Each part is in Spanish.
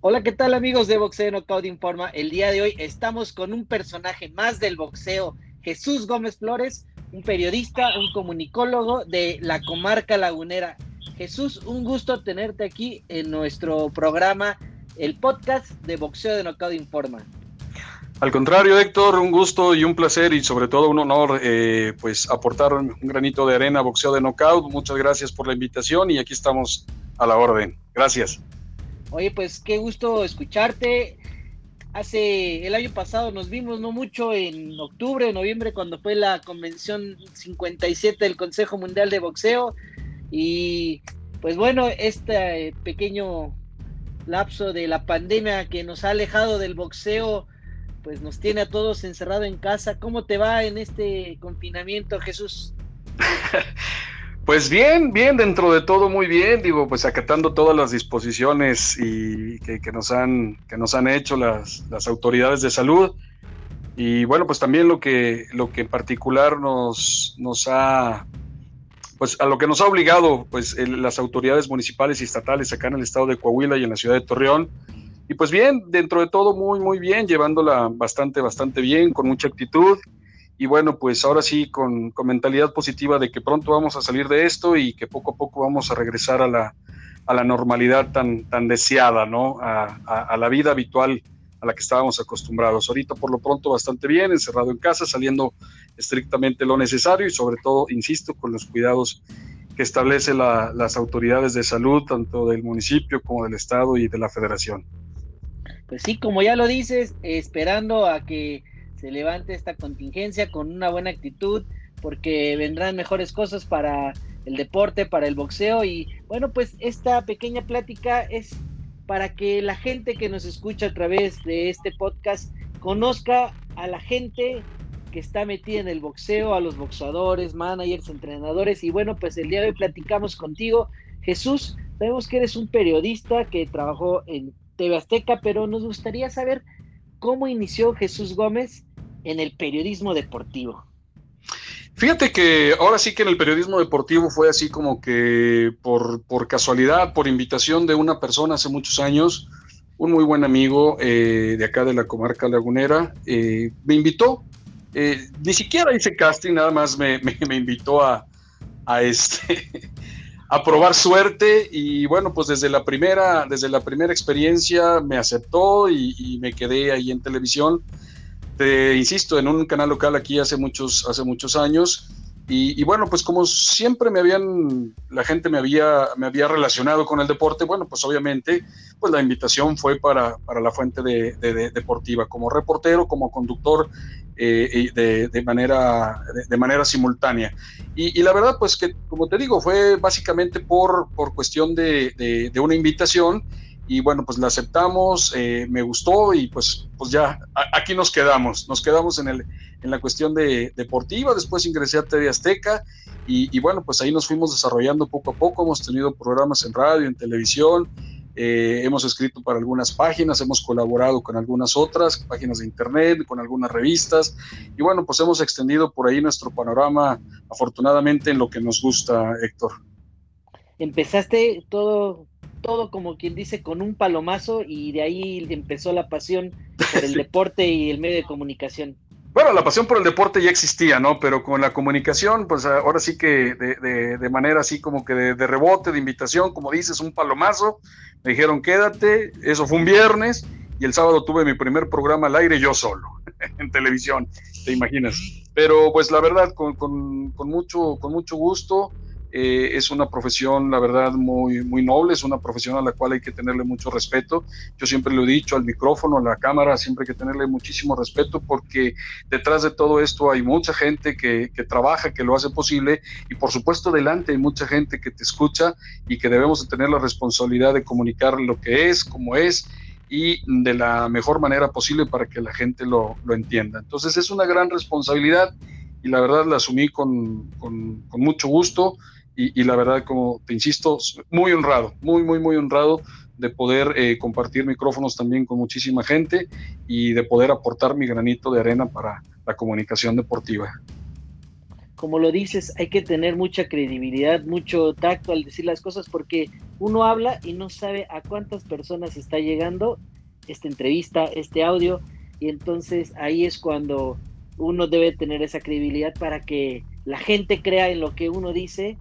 Hola, ¿qué tal amigos de Boxeo Knockout Informa? El día de hoy estamos con un personaje más del boxeo, Jesús Gómez Flores, un periodista, un comunicólogo de la comarca lagunera. Jesús, un gusto tenerte aquí en nuestro programa, el podcast de Boxeo de Knockout Informa. Al contrario, Héctor, un gusto y un placer y sobre todo un honor eh, pues aportar un granito de arena a Boxeo de Knockout. Muchas gracias por la invitación y aquí estamos a la orden. Gracias. Oye, pues qué gusto escucharte. Hace el año pasado nos vimos, no mucho, en octubre, noviembre, cuando fue la convención 57 del Consejo Mundial de Boxeo. Y pues bueno, este pequeño lapso de la pandemia que nos ha alejado del boxeo, pues nos tiene a todos encerrados en casa. ¿Cómo te va en este confinamiento, Jesús? Pues bien, bien, dentro de todo muy bien, digo, pues acatando todas las disposiciones y que, nos, han, que nos han hecho las, las, autoridades de salud. Y bueno, pues también lo que, lo que en particular nos, nos ha, pues a lo que nos ha obligado, pues las autoridades municipales y estatales acá en el estado de Coahuila y en la ciudad de Torreón. Y pues bien, dentro de todo muy, muy bien, llevándola bastante, bastante bien, con mucha actitud y bueno, pues ahora sí con, mentalidad positiva de que pronto vamos a salir de esto y que poco a poco vamos a regresar a la, a la normalidad tan, tan deseada, ¿no? A, a, la vida habitual a la que estábamos acostumbrados. Ahorita por lo pronto bastante bien, encerrado en casa, saliendo estrictamente lo necesario y sobre todo, insisto, con los cuidados que establece las autoridades de salud, tanto del municipio como del estado y de la federación. Pues sí, como ya lo dices, esperando a que se levante esta contingencia con una buena actitud, porque vendrán mejores cosas para el deporte, para el boxeo. Y bueno, pues esta pequeña plática es para que la gente que nos escucha a través de este podcast conozca a la gente que está metida en el boxeo, a los boxeadores, managers, entrenadores. Y bueno, pues el día de hoy platicamos contigo. Jesús, sabemos que eres un periodista que trabajó en TV Azteca, pero nos gustaría saber cómo inició Jesús Gómez en el periodismo deportivo. Fíjate que ahora sí que en el periodismo deportivo fue así como que por, casualidad, por invitación de una persona hace muchos años, un muy buen amigo eh, de acá de la comarca lagunera, eh, me invitó. Eh, ni siquiera hice casting, nada más me, invitó a, este, a probar suerte y bueno, pues desde la primera, desde la primera experiencia me aceptó y, y me quedé ahí en televisión te insisto, en un canal local aquí hace muchos, hace muchos años. Y, bueno, pues como siempre me habían, la gente me había, me había relacionado con el deporte, bueno, pues obviamente, pues la invitación fue para, para la fuente de, deportiva, como reportero, como conductor, eh, de, manera, de, manera simultánea. Y, la verdad, pues que, como te digo, fue básicamente por, por cuestión de, una invitación y bueno, pues la aceptamos, eh, me gustó y pues, pues ya aquí nos quedamos, nos quedamos en, el, en la cuestión de, deportiva, después ingresé a TV Azteca y, bueno, pues ahí nos fuimos desarrollando poco a poco, hemos tenido programas en radio, en televisión, eh, hemos escrito para algunas páginas, hemos colaborado con algunas otras páginas de internet, con algunas revistas y bueno, pues hemos extendido por ahí nuestro panorama afortunadamente en lo que nos gusta, Héctor. Empezaste todo todo como quien dice con un palomazo y de ahí empezó la pasión por el deporte y el medio de comunicación. Bueno, la pasión por el deporte ya existía, ¿no? Pero con la comunicación, pues ahora sí que de, manera así como que de, rebote, de invitación, como dices, un palomazo, me dijeron quédate, eso fue un viernes y el sábado tuve mi primer programa al aire yo solo, en televisión, te imaginas. Pero pues la verdad, con, con mucho, con mucho gusto, eh, es una profesión, la verdad, muy, muy noble, es una profesión a la cual hay que tenerle mucho respeto. Yo siempre lo he dicho al micrófono, a la cámara, siempre hay que tenerle muchísimo respeto porque detrás de todo esto hay mucha gente que, que trabaja, que lo hace posible y por supuesto delante hay mucha gente que te escucha y que debemos de tener la responsabilidad de comunicar lo que es, cómo es y de la mejor manera posible para que la gente lo, lo entienda. Entonces es una gran responsabilidad y la verdad la asumí con, con, con mucho gusto y, la verdad, como te insisto, muy honrado, muy, muy, muy honrado de poder eh, compartir micrófonos también con muchísima gente y de poder aportar mi granito de arena para la comunicación deportiva. Como lo dices, hay que tener mucha credibilidad, mucho tacto al decir las cosas porque uno habla y no sabe a cuántas personas está llegando esta entrevista, este audio, y entonces ahí es cuando uno debe tener esa credibilidad para que la gente crea en lo que uno dice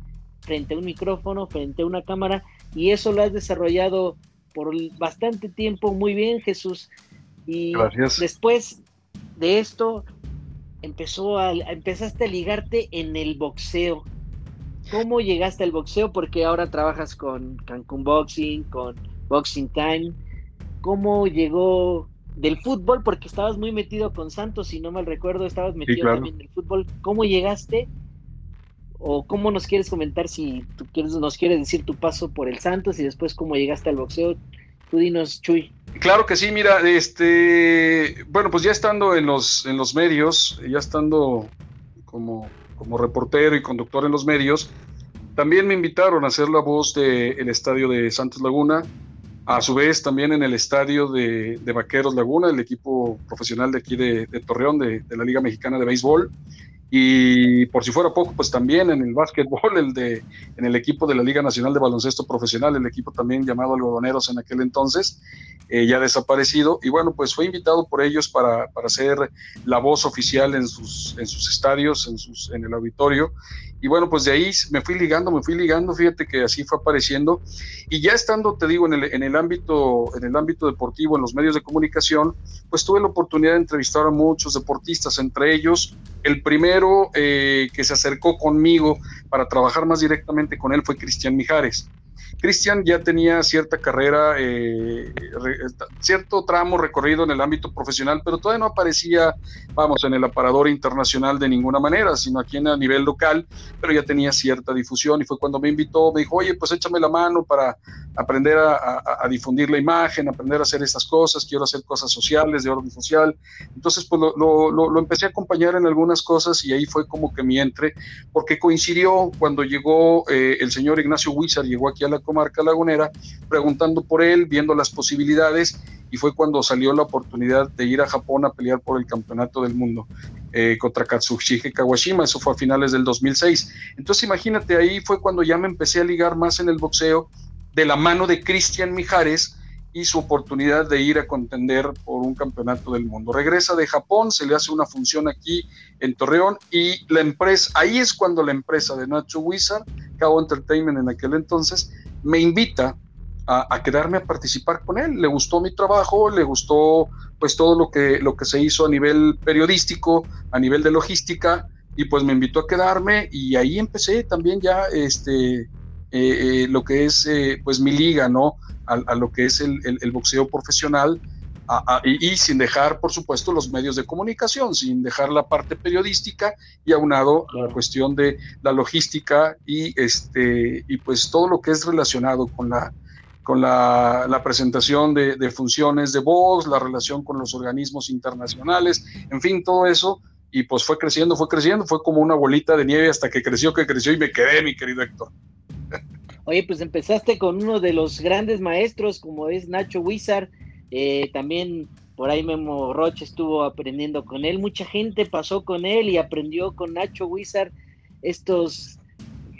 frente a un micrófono, frente a una cámara, y eso lo has desarrollado por bastante tiempo muy bien, Jesús. Y después de esto, empezó a, empezaste a ligarte en el boxeo. ¿Cómo llegaste al boxeo? Porque ahora trabajas con Cancún Boxing, con Boxing Time. ¿Cómo llegó del fútbol? Porque estabas muy metido con Santos, si no mal recuerdo, estabas metido también en el fútbol. ¿Cómo llegaste? ¿O cómo nos quieres comentar si tú quieres, nos quieres decir tu paso por el Santos y después cómo llegaste al boxeo? Tú dinos, Chuy. Claro que sí, mira, este, bueno, pues ya estando en los, en los medios, ya estando como, como reportero y conductor en los medios, también me invitaron a hacer la voz del estadio de Santos Laguna, a su vez también en el estadio de, Vaqueros Laguna, el equipo profesional de aquí de, Torreón, de, de, la Liga Mexicana de Béisbol. Y por si fuera poco, pues también en el básquetbol, el de, en el equipo de la Liga Nacional de Baloncesto Profesional, el equipo también llamado Algodoneros en aquel entonces, eh, ya desaparecido. Y bueno, pues fue invitado por ellos para, para ser la voz oficial en sus, en sus estadios, en, sus, en el auditorio. Y bueno, pues de ahí me fui ligando, me fui ligando, fíjate que así fue apareciendo. Y ya estando, te digo, en el, en el, ámbito, en el ámbito deportivo, en los medios de comunicación, pues tuve la oportunidad de entrevistar a muchos deportistas, entre ellos el primero eh, que se acercó conmigo para trabajar más directamente con él fue Cristian Mijares. Cristian ya tenía cierta carrera, eh, cierto tramo recorrido en el ámbito profesional, pero todavía no aparecía, vamos, en el aparador internacional de ninguna manera, sino aquí en a nivel local, pero ya tenía cierta difusión y fue cuando me invitó, me dijo, oye, pues échame la mano para aprender a, difundir la imagen, aprender a hacer estas cosas, quiero hacer cosas sociales, de orden social. Entonces, pues lo, lo empecé a acompañar en algunas cosas y ahí fue como que mi entre, porque coincidió cuando llegó eh, el señor Ignacio Huizar, llegó aquí a la comarca lagunera, preguntando por él, viendo las posibilidades, y fue cuando salió la oportunidad de ir a Japón a pelear por el campeonato del mundo eh, contra Katsushige Kawashima, eso fue a finales del 2006. Entonces imagínate, ahí fue cuando ya me empecé a ligar más en el boxeo de la mano de Cristian Mijares, y su oportunidad de ir a contender por un campeonato del mundo. Regresa de Japón, se le hace una función aquí en Torreón y la empresa, ahí es cuando la empresa de Nacho Wizard, Cabo Entertainment en aquel entonces, me invita a, quedarme a participar con él. Le gustó mi trabajo, le gustó pues todo lo que, lo que se hizo a nivel periodístico, a nivel de logística, y pues me invitó a quedarme y ahí empecé también ya este, eh, eh, lo que es eh, pues mi liga, ¿no? A, lo que es el, boxeo profesional y, sin dejar, por supuesto, los medios de comunicación, sin dejar la parte periodística y aunado a la cuestión de la logística y, este, y pues todo lo que es relacionado con la, con la, presentación de, de, funciones de box, la relación con los organismos internacionales, en fin, todo eso. Y pues fue creciendo, fue creciendo, fue como una bolita de nieve hasta que creció, que creció y me quedé, mi querido Héctor. Oye, pues empezaste con uno de los grandes maestros, como es Nacho Wizard. Eh, también por ahí Memo Roche estuvo aprendiendo con él. Mucha gente pasó con él y aprendió con Nacho Wizard estos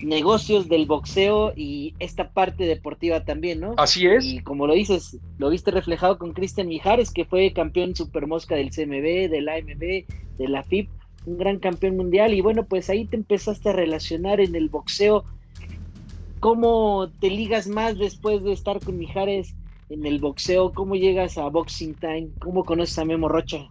negocios del boxeo y esta parte deportiva también, ¿no? Así es. Y como lo dices, lo viste reflejado con Cristian Mijares, que fue campeón supermosca del CMB, del AMB, de la FIP, un gran campeón mundial. Y bueno, pues ahí te empezaste a relacionar en el boxeo ¿Cómo te ligas más después de estar con Mijares en el boxeo? ¿Cómo llegas a Boxing Time? ¿Cómo conoces a Memo Rocha?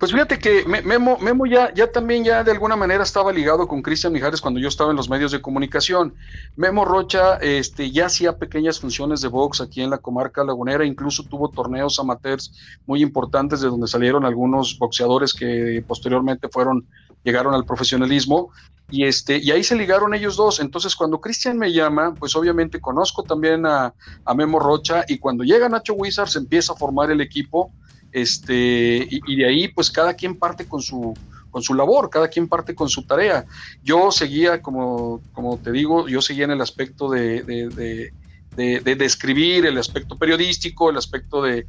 Pues fíjate que Memo, Memo ya, ya también ya de alguna manera estaba ligado con Cristian Mijares cuando yo estaba en los medios de comunicación. Memo Rocha este, ya hacía pequeñas funciones de box aquí en la comarca lagunera, incluso tuvo torneos amateurs muy importantes de donde salieron algunos boxeadores que posteriormente fueron, llegaron al profesionalismo y, este, y ahí se ligaron ellos dos. Entonces, cuando Cristian me llama, pues obviamente conozco también a, Memo Rocha y cuando llega Nacho Wizard se empieza a formar el equipo este, y, de ahí pues cada quien parte con su, con su labor, cada quien parte con su tarea. Yo seguía, como, como te digo, yo seguía en el aspecto de, de, de escribir, el aspecto periodístico, el aspecto de,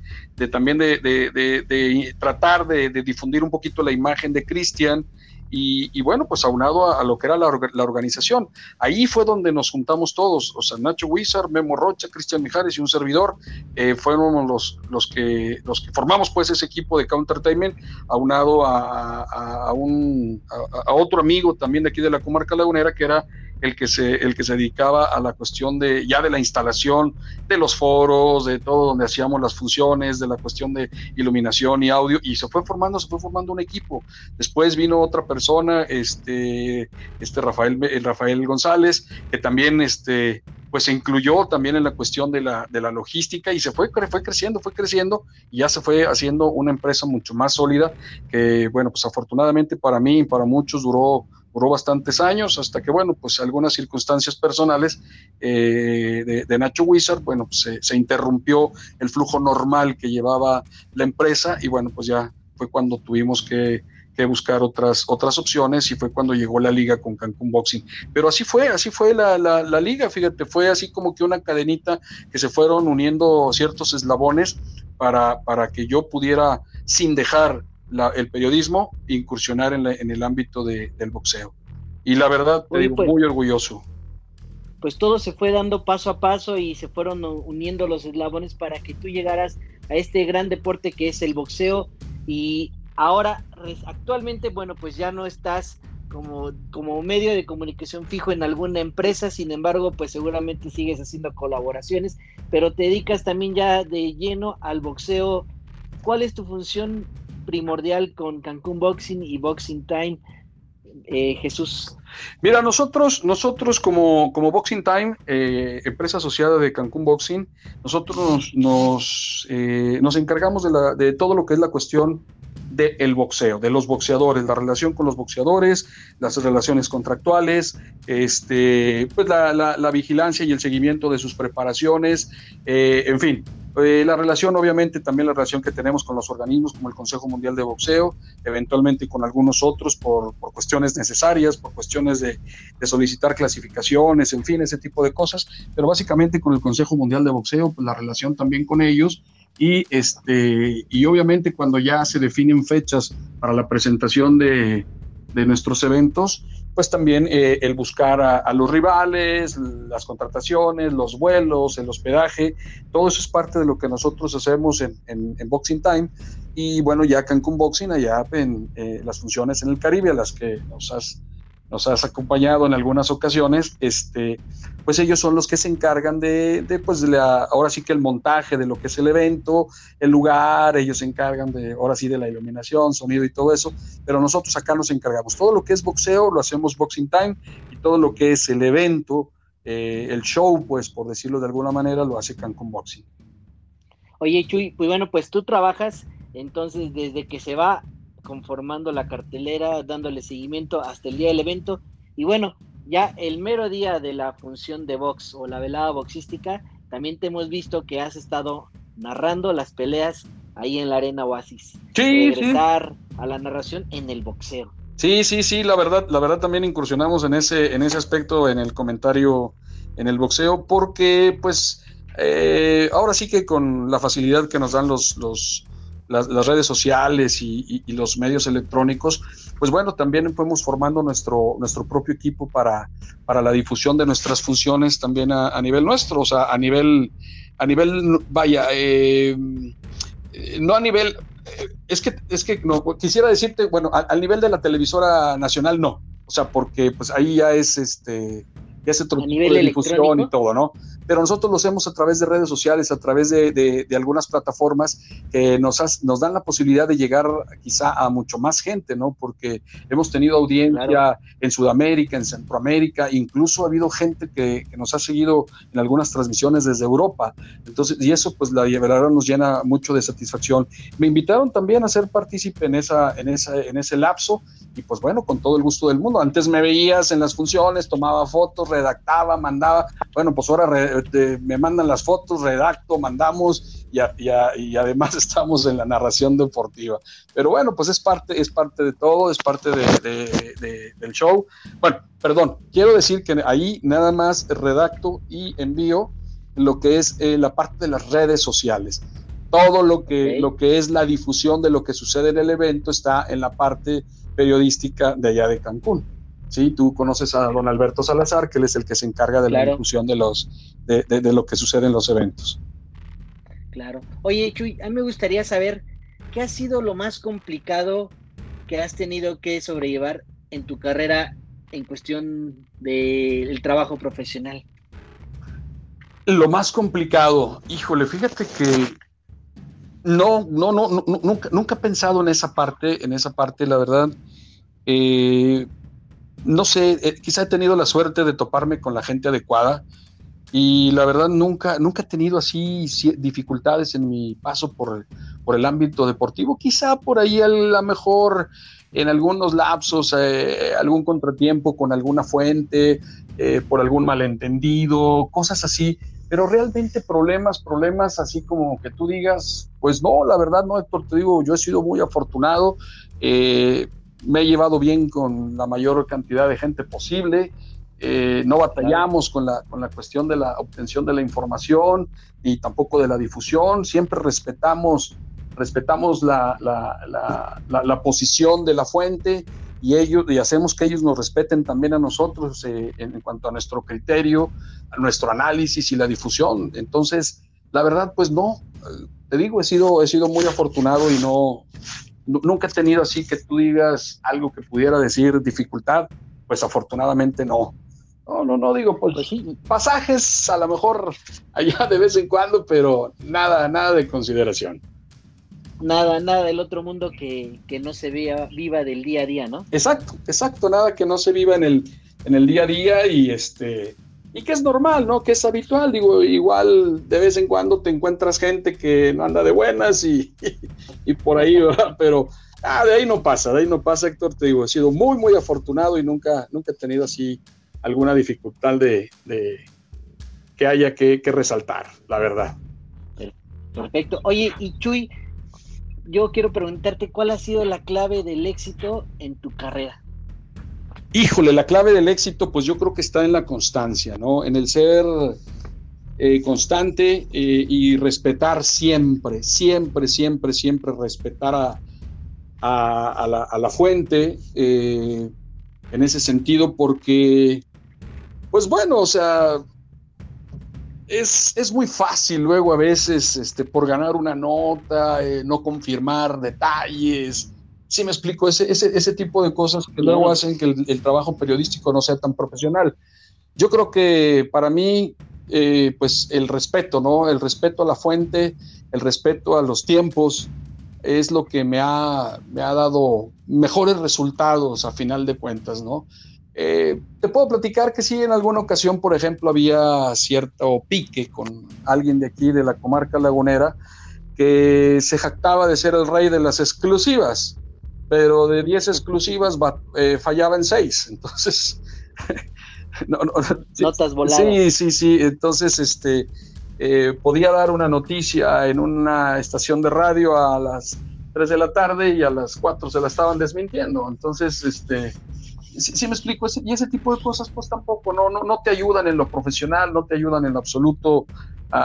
también de, tratar de, difundir un poquito la imagen de Cristian y, bueno, pues aunado a, lo que era la, organización. Ahí fue donde nos juntamos todos, o sea, Nacho Wizard, Memo Rocha, Cristian Mijares y un servidor, eh, fueron los, los, que, los que formamos pues ese equipo de Countertainment, aunado a, a, un, a, otro amigo también de aquí de la comarca lagunera, que era el que se, el que se dedicaba a la cuestión de ya de la instalación de los foros, de todo donde hacíamos las funciones, de la cuestión de iluminación y audio, y se fue formando, se fue formando un equipo. Después vino otra persona, este, este Rafael, el Rafael González, que también este, pues se incluyó también en la cuestión de la, de la logística y se fue, fue creciendo, fue creciendo y ya se fue haciendo una empresa mucho más sólida que, bueno, pues afortunadamente para mí y para muchos duró duró bastantes años hasta que, bueno, pues algunas circunstancias personales eh, de, Nacho Wizard, bueno, pues se, interrumpió el flujo normal que llevaba la empresa y, bueno, pues ya fue cuando tuvimos que, buscar otras, otras opciones y fue cuando llegó la liga con Cancún Boxing. Pero así fue, así fue la, la liga, fíjate, fue así como que una cadenita que se fueron uniendo ciertos eslabones para, para que yo pudiera, sin dejar el periodismo incursionar en, el ámbito del boxeo. Y la verdad, te digo, pues, muy orgulloso. Pues todo se fue dando paso a paso y se fueron uniendo los eslabones para que tú llegaras a este gran deporte que es el boxeo. Y ahora, actualmente, bueno, pues ya no estás como, como medio de comunicación fijo en alguna empresa, sin embargo, pues seguramente sigues haciendo colaboraciones, pero te dedicas también ya de lleno al boxeo. ¿Cuál es tu función primordial con Cancún Boxing y Boxing Time, eh, Jesús? Mira, nosotros, nosotros como, como Boxing Time, eh, empresa asociada de Cancún Boxing, nosotros nos, eh, nos encargamos de, la, de todo lo que es la cuestión del boxeo, de los boxeadores, la relación con los boxeadores, las relaciones contractuales, este, pues la, la, vigilancia y el seguimiento de sus preparaciones, en fin, eh, la relación, obviamente, también la relación que tenemos con los organismos como el Consejo Mundial de Boxeo, eventualmente con algunos otros por, cuestiones necesarias, por cuestiones de, solicitar clasificaciones, en fin, ese tipo de cosas, pero básicamente con el Consejo Mundial de Boxeo, pues la relación también con ellos. Y, este, y obviamente cuando ya se definen fechas para la presentación de, de nuestros eventos, pues también eh, el buscar a, los rivales, las contrataciones, los vuelos, el hospedaje, todo eso es parte de lo que nosotros hacemos en, en, Boxing Time. Y bueno, ya Cancún Boxing, allá en eh, las funciones en el Caribe, a las que nos has nos has acompañado en algunas ocasiones, este, pues ellos son los que se encargan de, de pues la, ahora sí que el montaje de lo que es el evento, el lugar, ellos se encargan de, ahora sí de la iluminación, sonido y todo eso, pero nosotros acá nos encargamos. Todo lo que es boxeo lo hacemos Boxing Time y todo lo que es el evento, eh, el show, pues por decirlo de alguna manera, lo hace Cancún Boxing. Oye, Chuy, pues bueno, pues tú trabajas entonces desde que se va conformando la cartelera, dándole seguimiento hasta el día del evento. Y bueno, ya el mero día de la función de box o la velada boxística, también te hemos visto que has estado narrando las peleas ahí en la Arena Oasis. Sí, Regresar a la narración en el boxeo. Sí, sí, sí, la verdad, la verdad también incursionamos en ese, en ese aspecto en el comentario en el boxeo, porque pues eh, ahora sí que con la facilidad que nos dan los, los, las, redes sociales y, los medios electrónicos, pues bueno, también fuimos formando nuestro, nuestro propio equipo para, para la difusión de nuestras funciones también a, nivel nuestro, o sea, a nivel, a nivel, vaya, eh, no a nivel, es que, es que no, quisiera decirte, bueno, al nivel de la televisora nacional no, o sea, porque pues ahí ya es este ya se otro tipo de difusión y todo, ¿no? Pero nosotros lo hacemos a través de redes sociales, a través de, de, algunas plataformas que nos, nos dan la posibilidad de llegar quizá a mucho más gente, ¿no? Porque hemos tenido audiencia en Sudamérica, en Centroamérica, incluso ha habido gente que, que, nos ha seguido en algunas transmisiones desde Europa. Entonces, y eso pues la verdad nos llena mucho de satisfacción. Me invitaron también a ser partícipe en, esa, en, esa, en ese lapso y pues bueno, con todo el gusto del mundo. Antes me veías en las funciones, tomaba fotos, redactaba, mandaba. Bueno, pues ahora me mandan las fotos, redacto, mandamos y, y, además estamos en la narración deportiva. Pero bueno, pues es parte, es parte de todo, es parte de, del show. Bueno, perdón, quiero decir que ahí nada más redacto y envío lo que es eh, la parte de las redes sociales todo lo que, lo que es la difusión de lo que sucede en el evento está en la parte periodística de allá de Cancún. Sí, tú conoces a don Alberto Salazar, que él es el que se encarga de la difusión de, los, de, de, lo que sucede en los eventos. Claro. Oye, Chuy, a mí me gustaría saber qué ha sido lo más complicado que has tenido que sobrellevar en tu carrera en cuestión del trabajo profesional. Lo más complicado, híjole, fíjate que no, no, no, no nunca, nunca he pensado en esa parte, en esa parte, la verdad. Eh, no sé, eh, quizá he tenido la suerte de toparme con la gente adecuada y la verdad nunca, nunca he tenido así dificultades en mi paso por, por el ámbito deportivo. Quizá por ahí a lo mejor en algunos lapsos, eh, algún contratiempo con alguna fuente, por algún malentendido, cosas así pero realmente problemas, problemas así como que tú digas, pues no, la verdad no, Héctor, te digo, yo he sido muy afortunado, eh, me he llevado bien con la mayor cantidad de gente posible, eh, no batallamos con la, con la cuestión de la obtención de la información y tampoco de la difusión, siempre respetamos, respetamos la, la, la posición de la fuente y ellos y hacemos que ellos nos respeten también a nosotros eh, en, cuanto a nuestro criterio, a nuestro análisis y la difusión. Entonces, la verdad, pues no, te digo, he sido, he sido muy afortunado y no, nunca he tenido así que tú digas algo que pudiera decir dificultad, pues afortunadamente no. No, no, no digo, pues, pues sí, pasajes a lo mejor allá de vez en cuando, pero nada, nada de consideración nada, nada del otro mundo que, no se vea, viva del día a día, ¿no? Exacto, exacto, nada que no se viva en el, en el día a día y este y que es normal, ¿no? Que es habitual, digo, igual de vez en cuando te encuentras gente que no anda de buenas y, y, por ahí. Pero ah, de ahí no pasa, de ahí no pasa, Héctor, te digo, he sido muy, muy afortunado y nunca, nunca he tenido así alguna dificultad de, que haya que, que resaltar, la verdad. Perfecto. Oye, y Chuy, yo quiero preguntarte cuál ha sido la clave del éxito en tu carrera. Híjole, la clave del éxito, pues yo creo que está en la constancia, ¿no? En el ser eh, constante eh, y respetar siempre, siempre, siempre, siempre respetar a, a, la, fuente eh, en ese sentido, porque, pues bueno, o sea, es, muy fácil luego a veces, este, por ganar una nota, no confirmar detalles. Sí me explico, ese, ese, tipo de cosas que luego hacen que el, trabajo periodístico no sea tan profesional. Yo creo que para mí, eh, pues el respeto, ¿no? El respeto a la fuente, el respeto a los tiempos, es lo que me ha, me ha dado mejores resultados a final de cuentas, ¿no? Eh, te puedo platicar que sí, en alguna ocasión, por ejemplo, había cierto pique con alguien de aquí, de la comarca lagunera, que se jactaba de ser el rey de las exclusivas, pero de 10 exclusivas eh, fallaba en 6. Entonces, notas voladas. Sí, sí, sí. Entonces, este, eh, podía dar una noticia en una estación de radio a las 3 de la tarde y a las 4 se la estaban desmintiendo. Entonces, este si me explico, y ese tipo de cosas pues tampoco, no, no, no te ayudan en lo profesional, no te ayudan en lo absoluto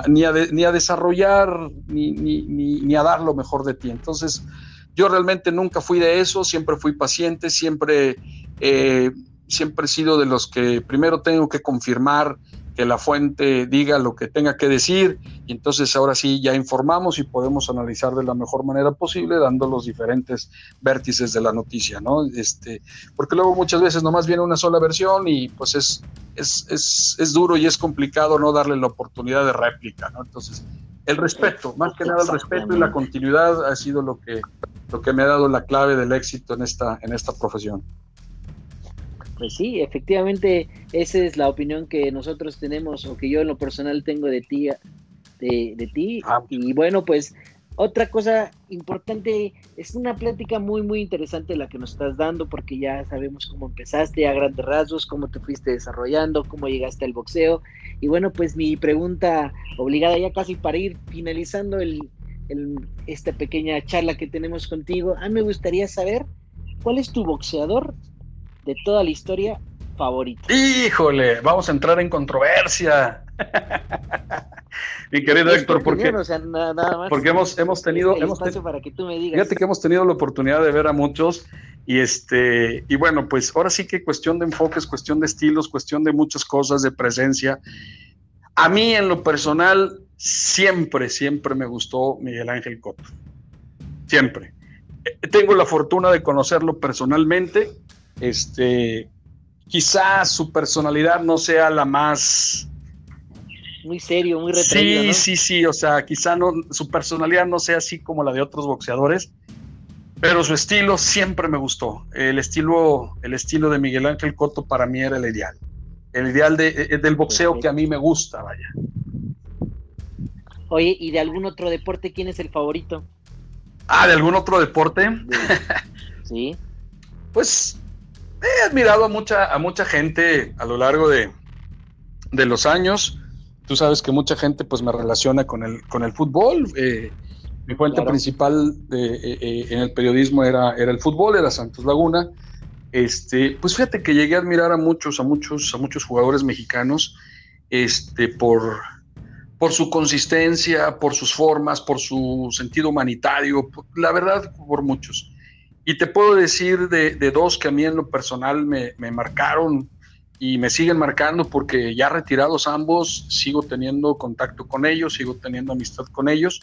ni, a ni a desarrollar ni, ni, ni, a dar lo mejor de ti. Entonces, yo realmente nunca fui de eso, siempre fui paciente, siempre, eh, siempre he sido de los que primero tengo que confirmar que la fuente diga lo que tenga que decir y entonces ahora sí ya informamos y podemos analizar de la mejor manera posible dando los diferentes vértices de la noticia, ¿no? Este, porque luego muchas veces nomás viene una sola versión y pues es, es, es, duro y es complicado no darle la oportunidad de réplica, ¿no? Entonces, el respeto, más que nada el respeto y la continuidad ha sido lo que, lo que me ha dado la clave del éxito en esta, en esta profesión. Pues sí, efectivamente, esa es la opinión que nosotros tenemos o que yo en lo personal tengo de ti, de, ti. Ah. Y bueno, pues otra cosa importante, es una plática muy, muy interesante la que nos estás dando porque ya sabemos cómo empezaste a grandes rasgos, cómo te fuiste desarrollando, cómo llegaste al boxeo. Y bueno, pues mi pregunta obligada ya casi para ir finalizando el, esta pequeña charla que tenemos contigo, a mí me gustaría saber cuál es tu boxeador de toda la historia favorito? Híjole, vamos a entrar en controversia. Mi querido Héctor, porque, porque hemos, hemos tenido... hemos para que tú me digas. Fíjate que hemos tenido la oportunidad de ver a muchos y, este, y bueno, pues ahora sí que cuestión de enfoques, cuestión de estilos, cuestión de muchas cosas, de presencia. A mí en lo personal siempre, siempre me gustó Miguel Ángel Coto. Siempre. Eh, tengo la fortuna de conocerlo personalmente. Este, quizás su personalidad no sea la más muy serio, muy retraído. Sí, sí, sí, o sea, quizá no, su personalidad no sea así como la de otros boxeadores, pero su estilo siempre me gustó. El estilo, el estilo de Miguel Ángel Cotto para mí era el ideal. El ideal de, eh, del boxeo que a mí me gusta, vaya. Oye, ¿y de algún otro deporte quién es el favorito? Ah, ¿de algún otro deporte? Sí. pues he admirado a mucha, a mucha gente a lo largo de, de los años. Tú sabes que mucha gente pues me relaciona con el, con el fútbol. Eh, mi fuente principal eh, eh, en el periodismo era, era el fútbol, era Santos Laguna. Este, pues fíjate que llegué a admirar a muchos, a muchos, a muchos jugadores mexicanos, este, por, por su consistencia, por sus formas, por su sentido humanitario, la verdad, por muchos. Y te puedo decir de, dos que a mí en lo personal me, me, marcaron y me siguen marcando porque ya retirados ambos, sigo teniendo contacto con ellos, sigo teniendo amistad con ellos.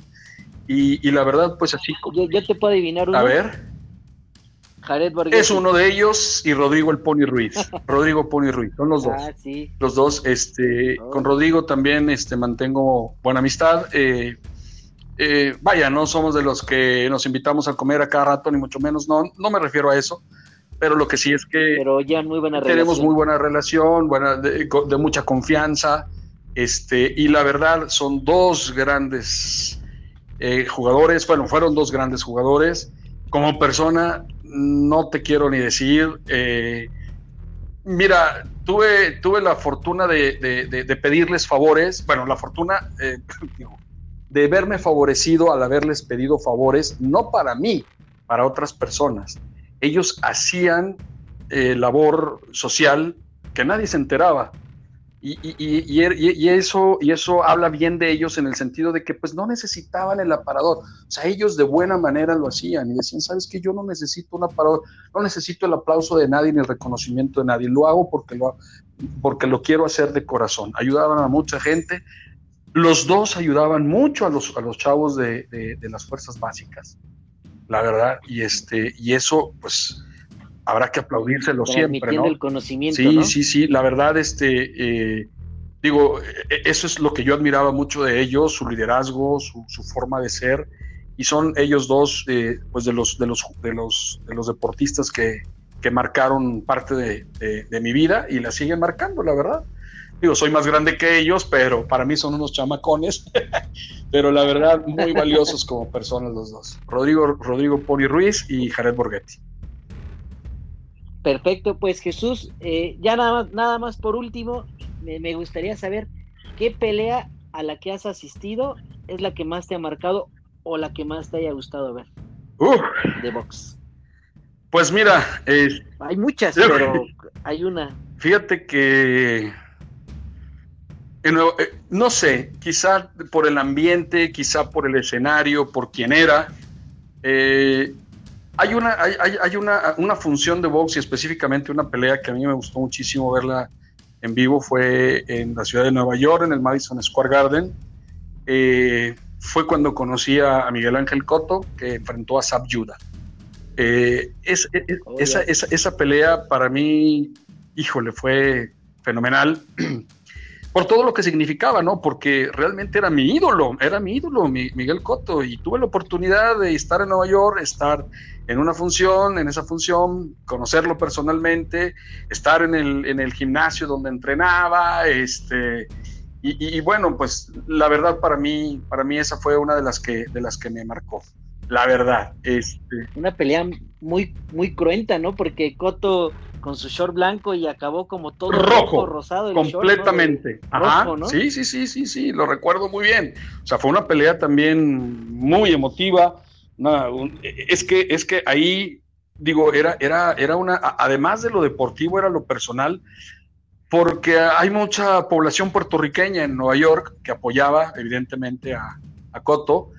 Y, la verdad, pues así. Yo, yo, te puedo adivinar uno. A ver. Jared Es uno de ellos y Rodrigo el Pony Ruiz. Rodrigo Pony Ruiz, son los dos. Ah, sí. Los dos, este, oh. con Rodrigo también este, mantengo buena amistad. Eh, eh, vaya, no somos de los que nos invitamos a comer a cada rato, ni mucho menos, no, no me refiero a eso. Pero lo que sí es que pero ya muy buena tenemos muy buena relación, buena, de, de mucha confianza, este, y la verdad son dos grandes eh, jugadores, bueno, fueron dos grandes jugadores. Como persona, no te quiero ni decir. Eh, mira, tuve, tuve la fortuna de, pedirles favores, bueno, la fortuna eh, de verme favorecido al haberles pedido favores, no para mí, para otras personas. Ellos hacían labor social que nadie se enteraba. Y, y, eso, y eso habla bien de ellos en el sentido de que pues no necesitaban el aparador. O sea, ellos de buena manera lo hacían y decían, sabes que yo no necesito un aparador, no necesito el aplauso de nadie ni el reconocimiento de nadie. Lo hago porque lo, porque lo quiero hacer de corazón. Ayudaban a mucha gente. Los dos ayudaban mucho a los, a los chavos de, de las fuerzas básicas, la verdad. Y, este, y eso, pues habrá que aplaudírselo siempre, ¿no? el conocimiento, sí, sí, sí, la verdad, este, eh, digo, e-, eso es lo que yo admiraba mucho de ellos, su liderazgo, su, forma de ser, y son ellos dos, eh, pues de los, de los, de los, de los deportistas que, que marcaron parte de, de, mi vida y la siguen marcando, la verdad. Digo, soy más grande que ellos, pero para mí son unos chamacones, pero la verdad, muy valiosos como personas los dos. Rodrigo, Rodrigo Ruiz y Jared Borghetti. Perfecto, pues Jesús, eh, ya nada más, nada más por último, me, gustaría saber qué pelea a la que has asistido es la que más te ha marcado o la que más te haya gustado ver de box. Pues mira, hay muchas, pero hay una. Fíjate que eh, no sé, quizá por el ambiente, quizá por el escenario, por quién era. Eh, hay una, hay, hay una, una, función de box y específicamente una pelea que a mí me gustó muchísimo verla en vivo fue en la ciudad de Nueva York, en el Madison Square Garden. Eh, fue cuando conocí a, Miguel Ángel Cotto, que enfrentó a Sab Yuda. Eh, es, oh, esa, esa, esa, pelea para mí, híjole, fue fenomenal. por todo lo que significaba, ¿no? Porque realmente era mi ídolo, era mi ídolo, Miguel Cotto, y tuve la oportunidad de estar en Nueva York, estar en una función, en esa función, conocerlo personalmente, estar en el, en el gimnasio donde entrenaba, este, y, bueno, pues la verdad para mí, para mí esa fue una de las que, de las que me marcó. La verdad, este. Una pelea muy, muy cruenta, ¿no? Porque Cotto con su short blanco y acabó como todo rojo, rosado. completamente. Ajá. Sí, sí, sí, sí, sí, lo recuerdo muy bien. O sea, fue una pelea también muy emotiva. es que, es que ahí, digo, era, era, era una, además de lo deportivo, era lo personal. porque hay mucha población puertorriqueña en Nueva York que apoyaba evidentemente a, a Coto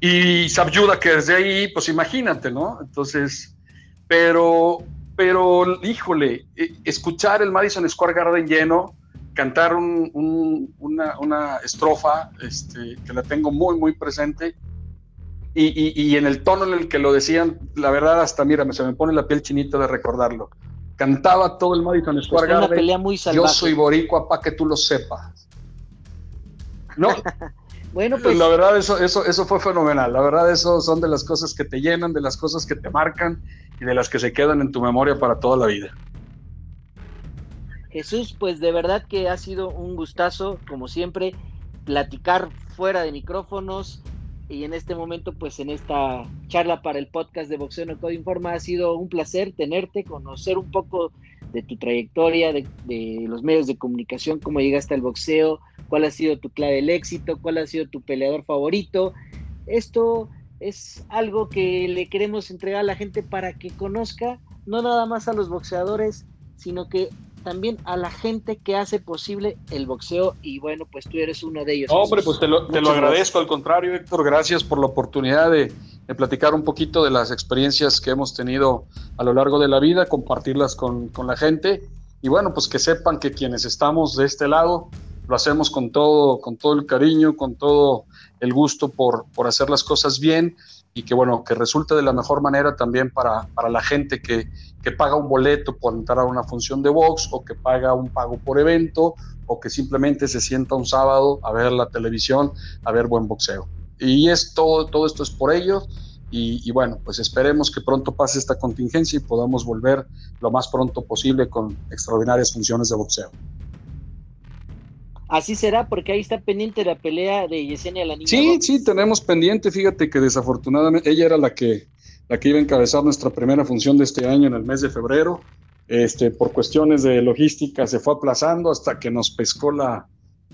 y ayuda que desde ahí, pues imagínate, ¿no? Entonces, pero, pero, híjole, e, escuchar el Madison Square Garden lleno, cantar una, una, estrofa este, que la tengo muy, muy presente, y, y, en el tono en el que lo decían, la verdad, hasta mira, se me pone la piel chinita de recordarlo. Cantaba todo el Madison pues Square Garden. pelea muy Yo soy boricua para que tú lo sepas. No. bueno, pues. La verdad, eso, eso, eso fue fenomenal. La verdad, eso son de las cosas que te llenan, de las cosas que te marcan de las que se quedan en tu memoria para toda la vida. Jesús, pues de verdad que ha sido un gustazo, como siempre, platicar fuera de micrófonos, y en este momento, pues en esta charla para el podcast de Boxeo No Code Informa, ha sido un placer tenerte, conocer un poco de tu trayectoria, de, los medios de comunicación, cómo llegaste al boxeo, cuál ha sido tu clave del éxito, cuál ha sido tu peleador favorito. Esto es algo que le queremos entregar a la gente para que conozca no nada más a los boxeadores, sino que también a la gente que hace posible el boxeo. Y bueno, pues tú eres uno de ellos. hombre, pues te lo, agradezco, al contrario, Héctor, gracias por la oportunidad de, platicar un poquito de las experiencias que hemos tenido a lo largo de la vida, compartirlas con, la gente. Y bueno, pues que sepan que quienes estamos de este lado lo hacemos con todo, con todo el cariño, con todo el gusto por, por hacer las cosas bien y que bueno, que resulte de la mejor manera también para, para la gente que, que, paga un boleto por entrar a una función de box o que paga un pago por evento o que simplemente se sienta un sábado a ver la televisión, a ver buen boxeo. Y es todo, todo esto es por ellos y, y, bueno, pues esperemos que pronto pase esta contingencia y podamos volver lo más pronto posible con extraordinarias funciones de boxeo. Así será, porque ahí está pendiente la pelea de Yesenia la niña. Sí, sí, tenemos pendiente. Fíjate que desafortunadamente ella era la que, la que iba a encabezar nuestra primera función de este año en el mes de febrero. Este, por cuestiones de logística se fue aplazando hasta que nos pescó la,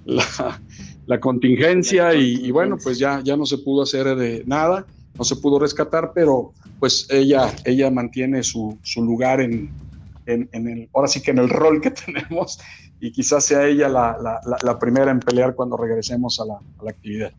la, contingencia y, bueno, pues ya, ya no se pudo hacer de nada, no se pudo rescatar, pero pues ella, ella mantiene su, su lugar en, en, en, el, ahora sí que en el rol que tenemos y quizás sea ella la, primera en pelear cuando regresemos a la, actividad.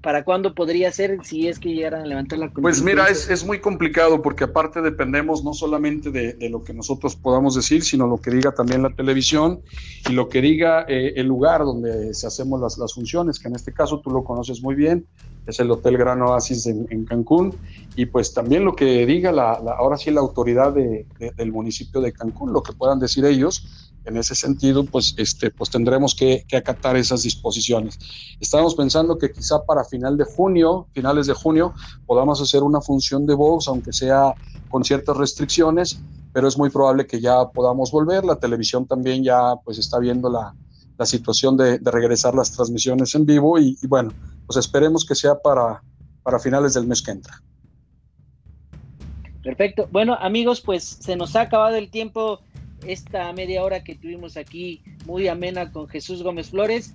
¿Para cuándo podría ser si es que llegaran a levantar la Pues mira, es, muy complicado porque aparte dependemos no solamente de, lo que nosotros podamos decir, sino lo que diga también la televisión y lo que diga eh, el lugar donde se hacemos las, las funciones, que en este caso tú lo conoces muy bien, es el Hotel Gran Oasis en, Cancún, y pues también lo que diga la, ahora sí la autoridad del municipio de Cancún, lo que puedan decir ellos, en ese sentido, pues, este, pues tendremos que, acatar esas disposiciones. Estamos pensando que quizá para final de junio, finales de junio, podamos hacer una función de voz, aunque sea con ciertas restricciones, pero es muy probable que ya podamos volver. La televisión también ya pues está viendo la, situación de, regresar las transmisiones en vivo y bueno, pues esperemos que sea para, para finales del mes que entra. Perfecto. Bueno, amigos, pues se nos ha acabado el tiempo esta media hora que tuvimos aquí muy amena con Jesús Gómez Flores.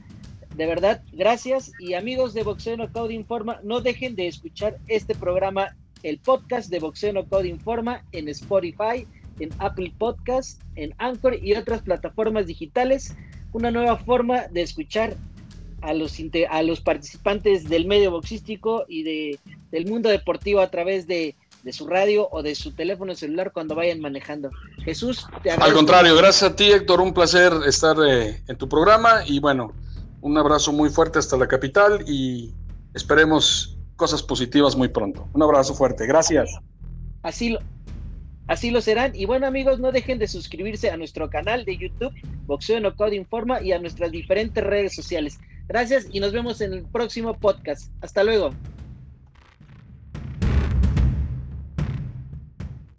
De verdad, gracias. Y amigos de Boxeo Knockout Informa, no dejen de escuchar este programa, el podcast de Boxeo Knockout Informa en Spotify, en Apple Podcast, en Anchor y otras plataformas digitales. Una nueva forma de escuchar a los, a los participantes del medio boxístico y de, del mundo deportivo a través de, su radio o de su teléfono celular cuando vayan manejando. Jesús, te agradezco. Al contrario, gracias a ti, Héctor, un placer estar eh, en tu programa y bueno, un abrazo muy fuerte hasta la capital y esperemos cosas positivas muy pronto. Un abrazo fuerte, gracias. Así lo, Así lo serán. Y bueno, amigos, no dejen de suscribirse a nuestro canal de YouTube, Boxeo No Code Informa, y a nuestras diferentes redes sociales. Gracias y nos vemos en el próximo podcast. Hasta luego.